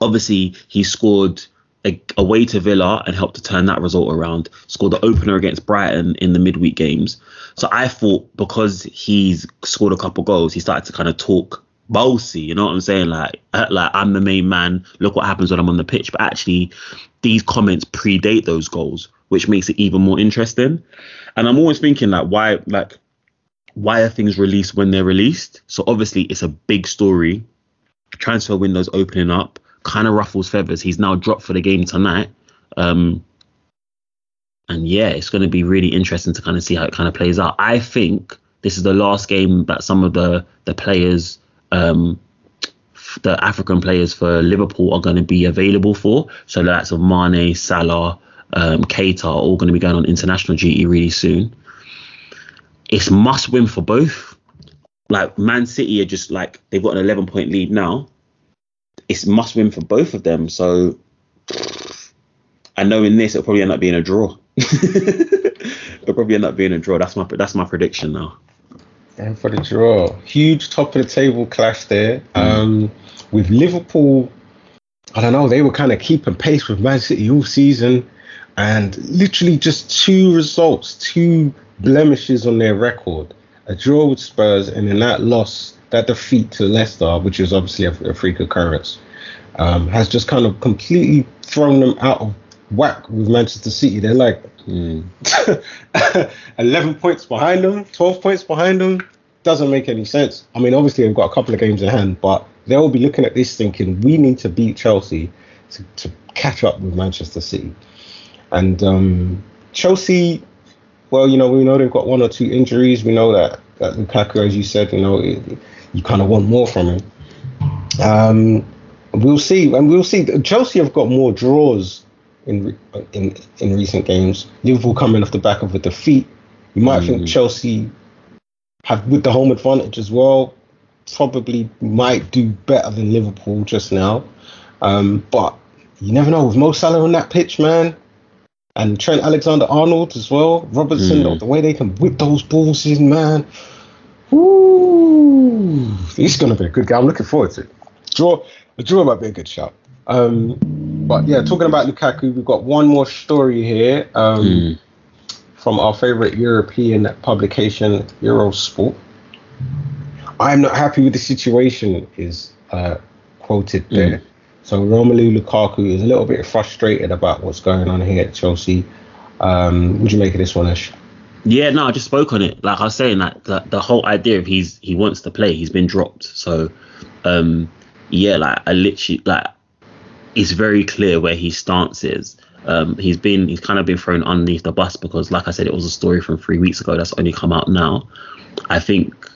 Obviously, he scored a, away to Villa and helped to turn that result around. Scored the opener against Brighton in the midweek games. So I thought because he's scored a couple goals, he started to kind of talk bossy. You know what I'm saying? Like, uh, like I'm the main man. Look what happens when I'm on the pitch. But actually, these comments predate those goals, which makes it even more interesting. And I'm always thinking like, why, like, why are things released when they're released? So obviously, it's a big story. Transfer windows opening up kind of ruffles feathers. He's now dropped for the game tonight. Um, and yeah, it's going to be really interesting to kind of see how it kind of plays out. I think this is the last game that some of the the players, um, the African players for Liverpool are going to be available for. So the likes of Mane, Salah, um, Keita are all going to be going on international duty really soon. It's must win for both. Like Man City are just like they've got an 11 point lead now it's must win for both of them. So I know in this it'll probably end up being a draw. it'll probably end up being a draw. That's my that's my prediction now. And for the draw, huge top of the table clash there. Um, with Liverpool, I don't know, they were kind of keeping pace with Man City all season, and literally just two results, two blemishes on their record. a draw with Spurs, and then that loss, that defeat to Leicester, which is obviously a, a freak occurrence, um, has just kind of completely thrown them out of whack with Manchester City. They're like mm. 11 points behind them, 12 points behind them. Doesn't make any sense. I mean, obviously, they've got a couple of games in hand, but they'll be looking at this thinking, we need to beat Chelsea to, to catch up with Manchester City. And um, Chelsea, well, you know, we know they've got one or two injuries. We know that, that Lukaku, as you said, you know, it, you kind of want more from him. Um, we'll see, and we'll see. Chelsea have got more draws in in in recent games. Liverpool coming off the back of a defeat. You might mm. think Chelsea have with the home advantage as well. Probably might do better than Liverpool just now, um, but you never know with Mo Salah on that pitch, man and Trent Alexander Arnold as well. Robertson, mm. the way they can whip those balls in, man. Ooh, he's going to be a good guy. I'm looking forward to it. Draw, a draw might be a good shot. Um, but yeah, talking about Lukaku, we've got one more story here um, mm. from our favorite European publication, Eurosport. I'm not happy with the situation, is uh, quoted there. Mm. So Romelu Lukaku is a little bit frustrated about what's going on here at Chelsea. Um, would you make of this one, Ash? Yeah, no, I just spoke on it. Like I was saying, that the, the whole idea of he's he wants to play, he's been dropped. So, um, yeah, like I literally like it's very clear where his stance is. Um, he's been he's kind of been thrown underneath the bus because, like I said, it was a story from three weeks ago that's only come out now. I think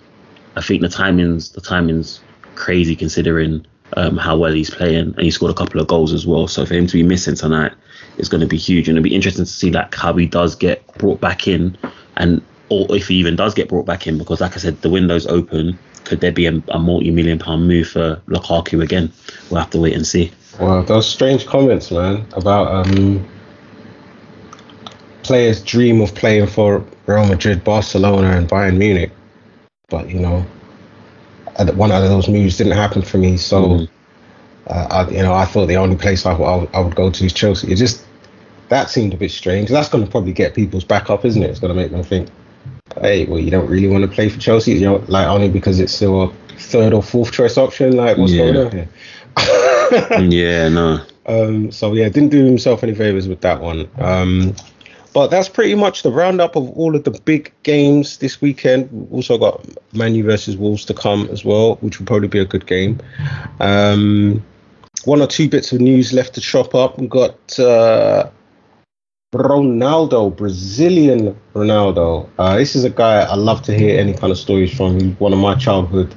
I think the timings the timings crazy considering um, how well he's playing, and he scored a couple of goals as well. So for him to be missing tonight is going to be huge, and it'll be interesting to see like how he does get brought back in, and or if he even does get brought back in, because like I said, the window's open. Could there be a, a multi-million pound move for Lukaku again? We'll have to wait and see. Wow, those strange comments, man, about um, players dream of playing for Real Madrid, Barcelona, and Bayern Munich, but you know one of those moves didn't happen for me. So, mm uh, I, you know, I thought the only place I, I, I, would go to is Chelsea. It just that seemed a bit strange. That's going to probably get people's back up, isn't it? It's going to make them think, hey, well, you don't really want to play for Chelsea, you know, like only because it's still a third or fourth choice option. Like, what's yeah. going on here? yeah, no. Um, so yeah, didn't do himself any favors with that one. Um, but that's pretty much the roundup of all of the big games this weekend. We've also got Manu versus Wolves to come as well, which will probably be a good game. Um, one or two bits of news left to chop up. We've got uh, Ronaldo, Brazilian Ronaldo. Uh, this is a guy I love to hear any kind of stories from. He's one of my childhood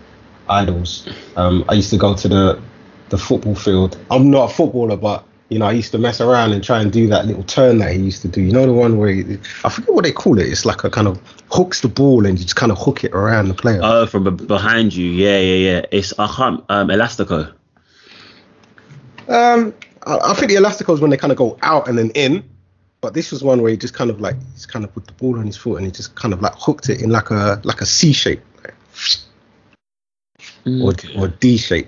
idols. Um, I used to go to the the football field. I'm not a footballer, but you know, I used to mess around and try and do that little turn that he used to do. You know, the one where he, I forget what they call it. It's like a kind of hooks the ball and you just kind of hook it around the player. Oh, from behind you. Yeah, yeah, yeah. It's I can't um elastico. Um, I, I think the elastico is when they kind of go out and then in. But this was one where he just kind of like he's kind of put the ball on his foot and he just kind of like hooked it in like a like a C shape, mm. or or D shape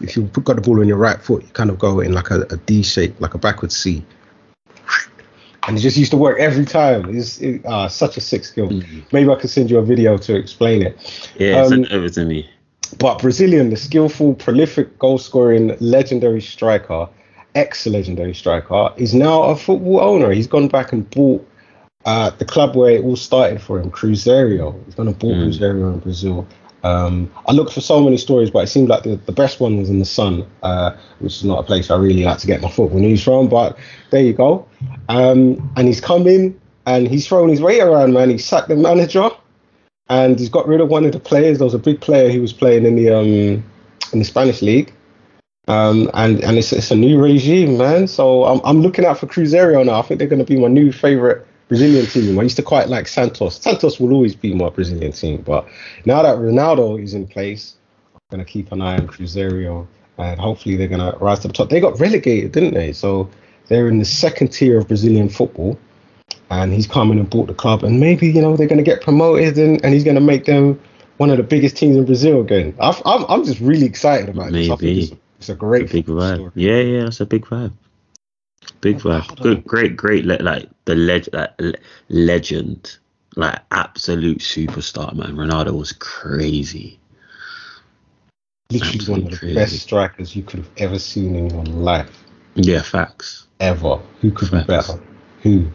if you've got the ball on your right foot, you kind of go in like a, a D shape, like a backward C. And it just used to work every time. It's it, uh, such a sick skill. Mm-hmm. Maybe I could send you a video to explain it. Yeah, um, send it over to me. But Brazilian, the skillful, prolific, goal scoring, legendary striker, ex legendary striker, is now a football owner. He's gone back and bought uh, the club where it all started for him, Cruzeiro. He's going to buy mm. Cruzeiro in Brazil. Um, I looked for so many stories, but it seemed like the, the best one was in the Sun, uh, which is not a place I really like to get my football news from. But there you go. Um, and he's come in and he's thrown his weight around, man. He sacked the manager and he's got rid of one of the players. There was a big player he was playing in the um, in the Spanish league. Um, and and it's, it's a new regime, man. So I'm I'm looking out for Cruzeiro now. I think they're going to be my new favorite Brazilian team. I used to quite like Santos. Santos will always be my Brazilian team, but now that Ronaldo is in place, I'm gonna keep an eye on Cruzeiro, and hopefully they're gonna rise to the top. They got relegated, didn't they? So they're in the second tier of Brazilian football, and he's coming and bought the club, and maybe you know they're gonna get promoted, and, and he's gonna make them one of the biggest teams in Brazil again. i am I'm, I'm just really excited about it. maybe. this. It's, it's, a great it's a big vibe. Story. Yeah, yeah, it's a big vibe. Big oh, vibe. Good, great, great. Like the leg, like, legend like absolute superstar, man. Ronaldo was crazy. Literally Absolutely one of the crazy. best strikers you could have ever seen in your life. Yeah, facts. Ever. Who could be better? Who?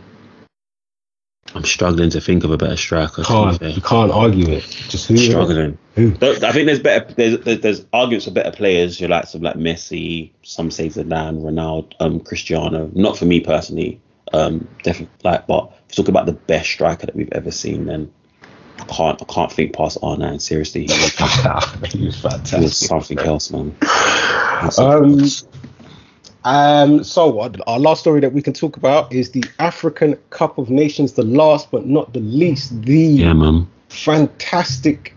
I'm struggling to think of a better striker. Can't. You can't argue it. Just who? Struggling. Who? I think there's better. There's, there's, there's arguments for better players. You like some like Messi. Some say Zidane, Ronaldo, um, Cristiano. Not for me personally. Um, definitely like, but if you talk about the best striker that we've ever seen, then I can't. I can't think past R9. Seriously, he was, he was he was something else, man. He Um, else. Um, so what, our last story that we can talk about is the African Cup of Nations, the last but not the least, the yeah, fantastic,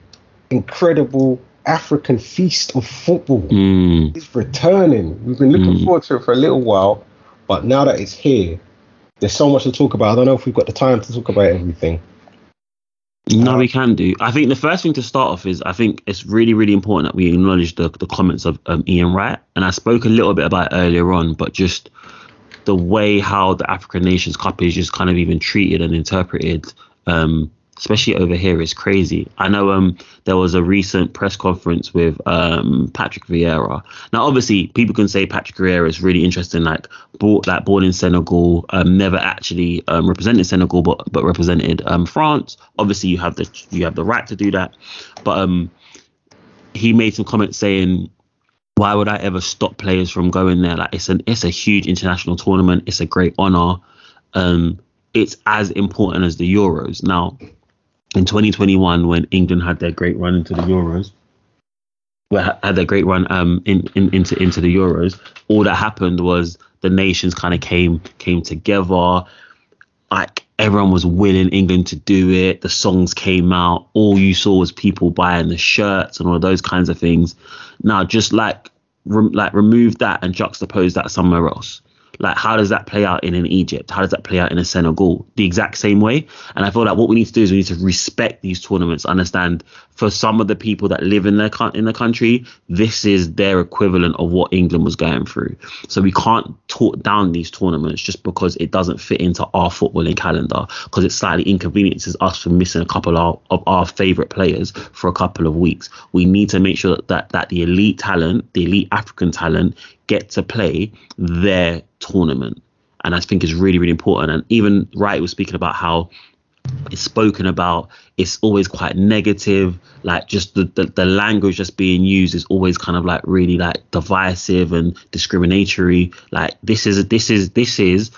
incredible African feast of football Mm, is returning. We've been looking Mm. forward to it for a little while, but now that it's here, there's so much to talk about. I don't know if we've got the time to talk about everything. No, we can do. I think the first thing to start off is I think it's really, really important that we acknowledge the, the comments of um, Ian Wright. And I spoke a little bit about earlier on, but just the way how the African Nations Cup is just kind of even treated and interpreted, um, especially over here, is crazy. I know um, there was a recent press conference with um, Patrick Vieira. Now, obviously, people can say Patrick Vieira is really interesting, like born, like born in Senegal, um, never actually um, represented Senegal, but but represented um, France. Obviously, you have the you have the right to do that, but um, he made some comments saying why would I ever stop players from going there? Like it's an it's a huge international tournament. It's a great honor. Um, it's as important as the Euros. Now, in 2021, when England had their great run into the Euros, well, had their great run um in, in into into the Euros, all that happened was the nations kind of came came together. Like everyone was willing England to do it. The songs came out. All you saw was people buying the shirts and all those kinds of things. Now, just like rem- like remove that and juxtapose that somewhere else. Like, how does that play out in an Egypt? How does that play out in a Senegal? The exact same way. And I feel like what we need to do is we need to respect these tournaments. Understand for some of the people that live in their in the country, this is their equivalent of what England was going through. So we can't talk down these tournaments just because it doesn't fit into our footballing calendar because it slightly inconveniences us for missing a couple of, of our favorite players for a couple of weeks. We need to make sure that, that that the elite talent, the elite African talent, get to play their tournament. And I think is really, really important. And Ian Wright was speaking about how it's spoken about it's always quite negative like just the, the the language that's being used is always kind of like really like divisive and discriminatory like this is this is this is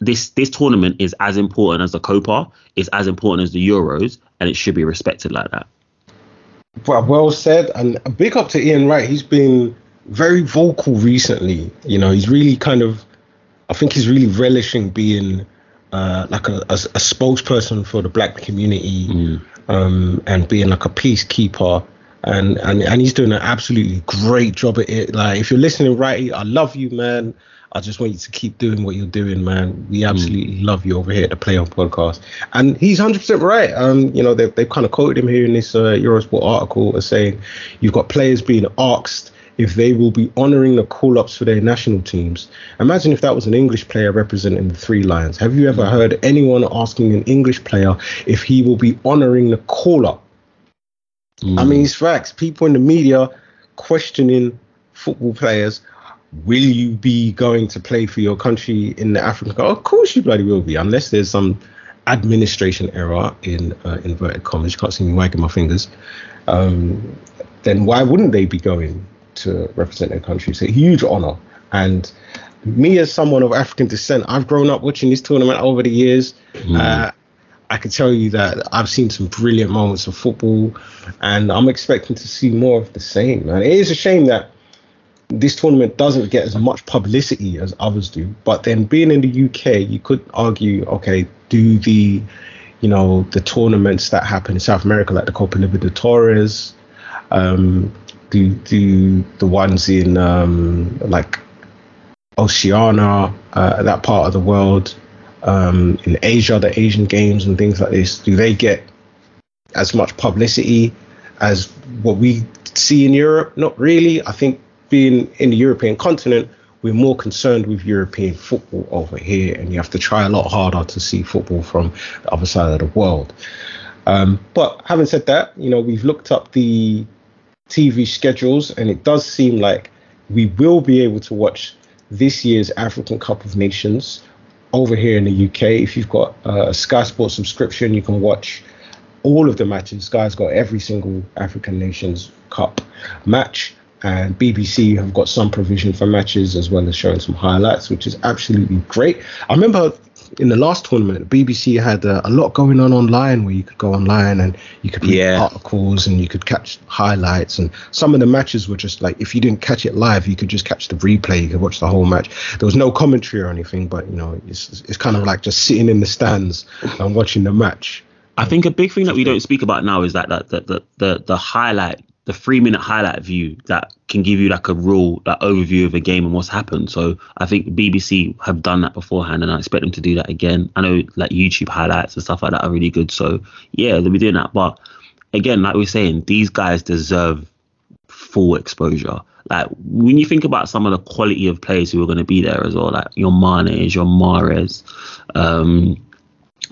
this this tournament is as important as the copa it's as important as the euros and it should be respected like that Well, well said, and a big up to Ian Wright. He's been very vocal recently. You know, he's really kind of, I think he's really relishing being uh, like a, a, a spokesperson for the black community um, and being like a peacekeeper. And, and and he's doing an absolutely great job at it. Like, if you're listening, right, I love you, man. I just want you to keep doing what you're doing, man. We absolutely love you over here at the Play On podcast. And he's 100% right. Um, you know, they've, they've kind of quoted him here in this uh, Eurosport article as saying you've got players being asked if they will be honouring the call ups for their national teams. Imagine if that was an English player representing the Three Lions. Have you ever heard anyone asking an English player if he will be honouring the call up? I mean, it's facts. People in the media questioning football players. Will you be going to play for your country in the African? Of course, you bloody will be, unless there's some administration error in uh, inverted commas. You can't see me wagging my fingers. Um, then why wouldn't they be going to represent their country? It's a huge honor. And me, as someone of African descent, I've grown up watching this tournament over the years. Uh, I can tell you that I've seen some brilliant moments of football, and I'm expecting to see more of the same. Man, it is a shame that this tournament doesn't get as much publicity as others do. But then, being in the UK, you could argue, okay, do the, you know, the tournaments that happen in South America, like the Copa Libertadores, um, do do the ones in um, like Oceania, uh, that part of the world, um, in Asia, the Asian games and things like this, do they get as much publicity as what we see in Europe? Not really. I think being in the European continent, we're more concerned with European football over here, and you have to try a lot harder to see football from the other side of the world. Um, but having said that, you know, we've looked up the TV schedules, and it does seem like we will be able to watch this year's African Cup of Nations over here in the UK. If you've got uh, a Sky Sports subscription, you can watch all of the matches. Sky's got every single African Nations Cup match, and BBC have got some provision for matches as well as showing some highlights, which is absolutely great. I remember in the last tournament, BBC had uh, a lot going on online where you could go online and you could read Yeah. articles and you could catch highlights. And some of the matches were just like, if you didn't catch it live, you could just catch the replay. You could watch the whole match. There was no commentary or anything, but you know, it's it's kind of like just sitting in the stands and watching the match. I think a big thing that we don't speak about now is that that the the the, the highlight, the three minute highlight view that can give you like a real like overview of a game and what's happened. So I think BBC have done that beforehand, and I expect them to do that again. I know like YouTube highlights and stuff like that are really good. So yeah, they'll be doing that. But again, like we we're saying, these guys deserve full exposure. Like when you think about some of the quality of players who are going to be there as well, like your Manes, your Mahrez, um,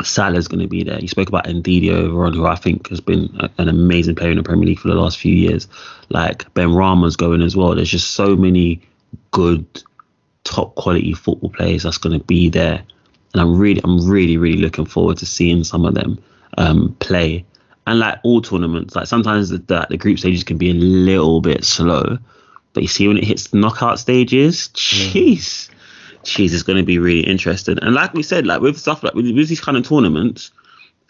Salah's going to be there. You spoke about Ndidi over on, who I think has been a- an amazing player in the Premier League for the last few years. Like Benrahma's going as well. There's just so many good, top quality football players that's going to be there, and I'm really, I'm really, really looking forward to seeing some of them um, play. And like all tournaments, like sometimes the, the, the group stages can be a little bit slow, but you see when it hits the knockout stages, jeez jeez, it's going to be really interesting. And like we said, like with stuff like with, with these kind of tournaments,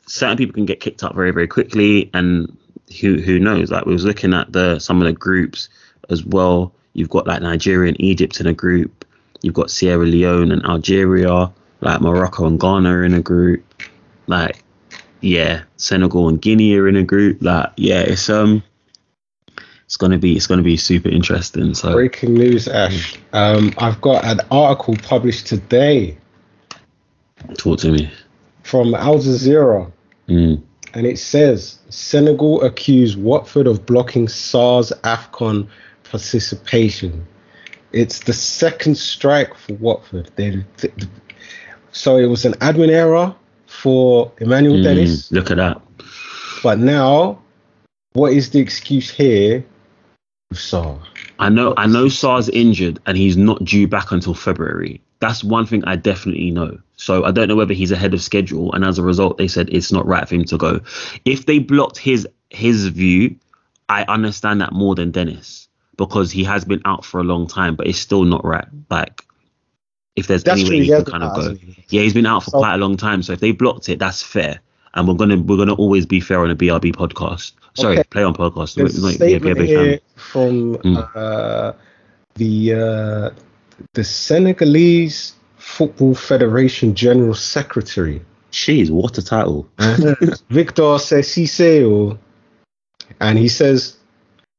certain people can get kicked up very, very quickly, and who who knows? Like we was looking at the some of the groups as well. You've got like Nigeria and Egypt in a group. You've got Sierra Leone and Algeria, like Morocco and Ghana are in a group. Like yeah, Senegal and Guinea are in a group. Like yeah, it's um. It's gonna be it's gonna be super interesting. So Breaking news, Ash. Um, I've got an article published today talk to me. from Al Jazeera. Mm. and it says Senegal accused Watford of blocking Sarr's AFCON participation. It's the second strike for Watford. They, th- so it was an admin error for Emmanuel Mm, Dennis, Look at that. but now what is the excuse here Sarr? I know I know Sarr's injured and he's not due back until February. That's one thing I definitely know. So I don't know whether he's ahead of schedule and as a result they said it's not right for him to go. If they blocked his his view, I understand that more than Dennis because he has been out for a long time, but it's still not right. Like if there's That's any way he he can kind of go. Yeah, he's been out for So- quite a long time. So if they blocked it, that's fair. And we're gonna we're gonna always be fair on a BRB podcast. Sorry, Okay. play on podcast. There's We- a yeah, be statement here from Mm. uh, the uh, the Senegalese Football Federation General Secretary. Jeez, what a title. Victor Cissé, and he says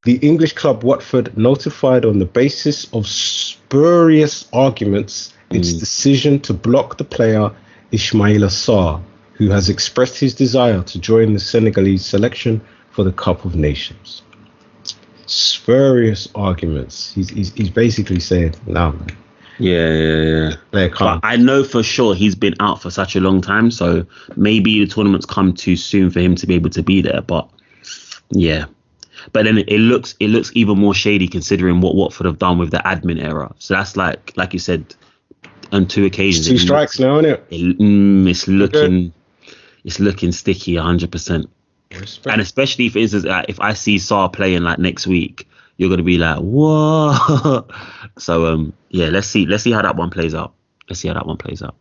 the English club Watford notified on the basis of spurious arguments its Mm. decision to block the player Ismaila Sarr, who has expressed his desire to join the Senegalese selection for the Cup of Nations. Spurious arguments. He's, he's, he's basically saying, no, man, Yeah, yeah, yeah. But. I know for sure he's been out for such a long time, so maybe the tournament's come too soon for him to be able to be there. But yeah, but then it, looks it looks even more shady considering what Watford have done with the admin error. So that's like like you said on two occasions. Two strikes now, isn't it? it- mm, it's looking it's looking sticky, hundred percent. And especially for instance, uh, if I see Sarr playing like next week, you're gonna be like, whoa. so um, yeah, let's see, let's see how that one plays out. Let's see how that one plays out.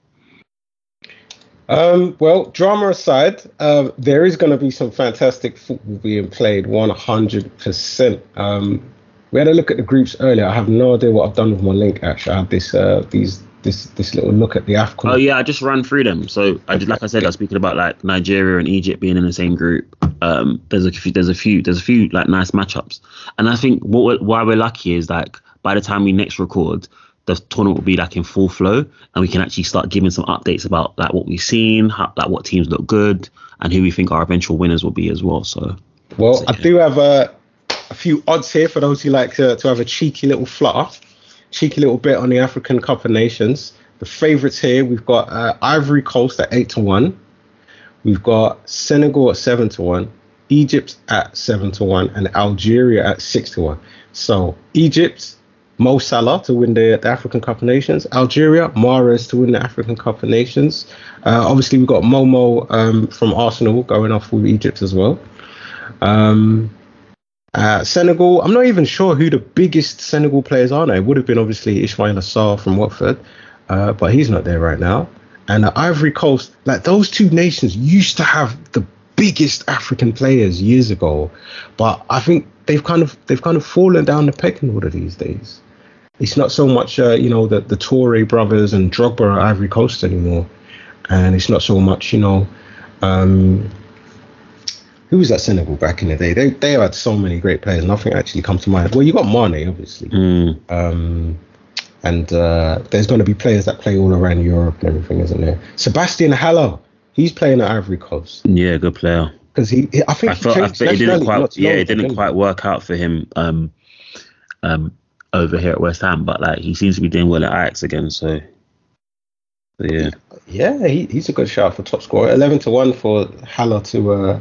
Um, well, drama aside, uh, there is going to be some fantastic football being played 100%. Um, we had a look at the groups earlier. I have no idea what I've done with my link. Actually, I have this uh, these this this little look at the Afcon. Oh yeah, I just ran through them. So I just like I said, I was speaking about like Nigeria and Egypt being in the same group. Um, there's a few, there's a few, there's a few like nice matchups, and I think what we're, why we're lucky is like by the time we next record, the tournament will be like in full flow, and we can actually start giving some updates about like what we've seen, how, like what teams look good, and who we think our eventual winners will be as well. So Well, I do have a, a few odds here for those who like to, to have a cheeky little flutter. Cheeky little bit on the African Cup of Nations. The favourites here, we've got uh, Ivory Coast at 8 to 1. We've got Senegal at 7 to 1. Egypt at 7 to 1. And Algeria at 6 to 1. So Egypt, Mo Salah to win the, the African Cup of Nations. Algeria, Mahrez to win the African Cup of Nations. Uh, obviously, we've got Momo um, from Arsenal going off with Egypt as well. Um, uh, Senegal, I'm not even sure who the biggest Senegal players are now. It would have been obviously Ismaila Sarr from Watford, uh, but he's not there right now. And the Ivory Coast, like those two nations used to have the biggest African players years ago, but I think they've kind of they've kind of fallen down the pecking order these days. It's not so much uh, you know the the Toure brothers and Drogba at Ivory Coast anymore, and it's not so much you know. Um, who was that Senegal back in the day? They they had so many great players. Nothing actually comes to mind. Well, you got Mane, obviously, Mm. um, and uh, there's going to be players that play all around Europe and everything, isn't there? Sébastien Haller, he's playing at Ivory Coast Yeah, good player. because he, I think I he thought, I it didn't quite. Yeah, it didn't didn't quite work out for him. Um, um, over here at West Ham, but like he seems to be doing well at Ajax again. So, so yeah, Yeah, he, he's a good shout for top scorer. Eleven to one for Haller to uh,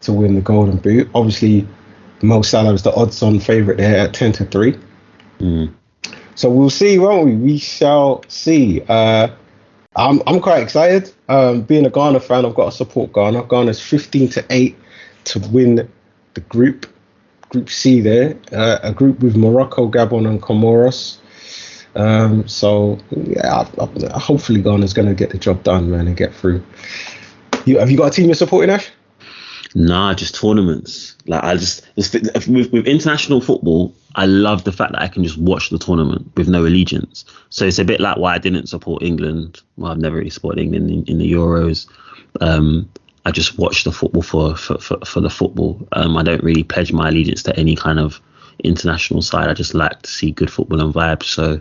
to win the Golden Boot. Obviously, Mo Salah is the odds-on favourite there at ten to three. Mm. So we'll see, won't we? We shall see. Uh, I'm I'm quite excited. Um, being a Ghana fan, I've got to support Ghana. Ghana's 15 to eight to win the group, Group C there, uh, a group with Morocco, Gabon, and Comoros. Um, so yeah, I, I, hopefully Ghana's going to get the job done, man, and get through. You have you got a team you're supporting, Ash? Nah, just tournaments. Like I just, with, with international football, I love the fact that I can just watch the tournament with no allegiance. So it's a bit like why I didn't support England. Well, I've never really supported England in, in the Euros. Um, I just watch the football for for, for, for the football. Um, I don't really pledge my allegiance to any kind of international side. I just like to see good football and vibes. So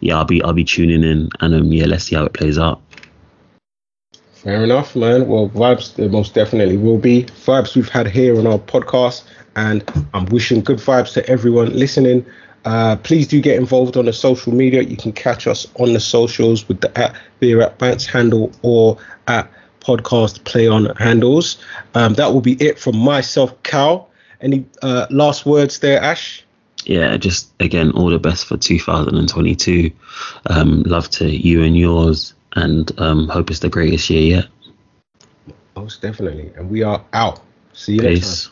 yeah, I'll be I'll be tuning in and um yeah, let's see how it plays out. Fair enough, man. Well, vibes there most definitely will be vibes we've had here on our podcast, and I'm wishing good vibes to everyone listening. Uh, please do get involved on the social media. You can catch us on the socials with the at Beer at Bants handle or at podcast play on handles. Um, that will be it from myself, Cal. Any uh, last words there, Ash? yeah, just again, all the best for 2022. Um, love to you and yours, and um, hope it's the greatest year yet. Most definitely. And we are out. See you next time. Peace.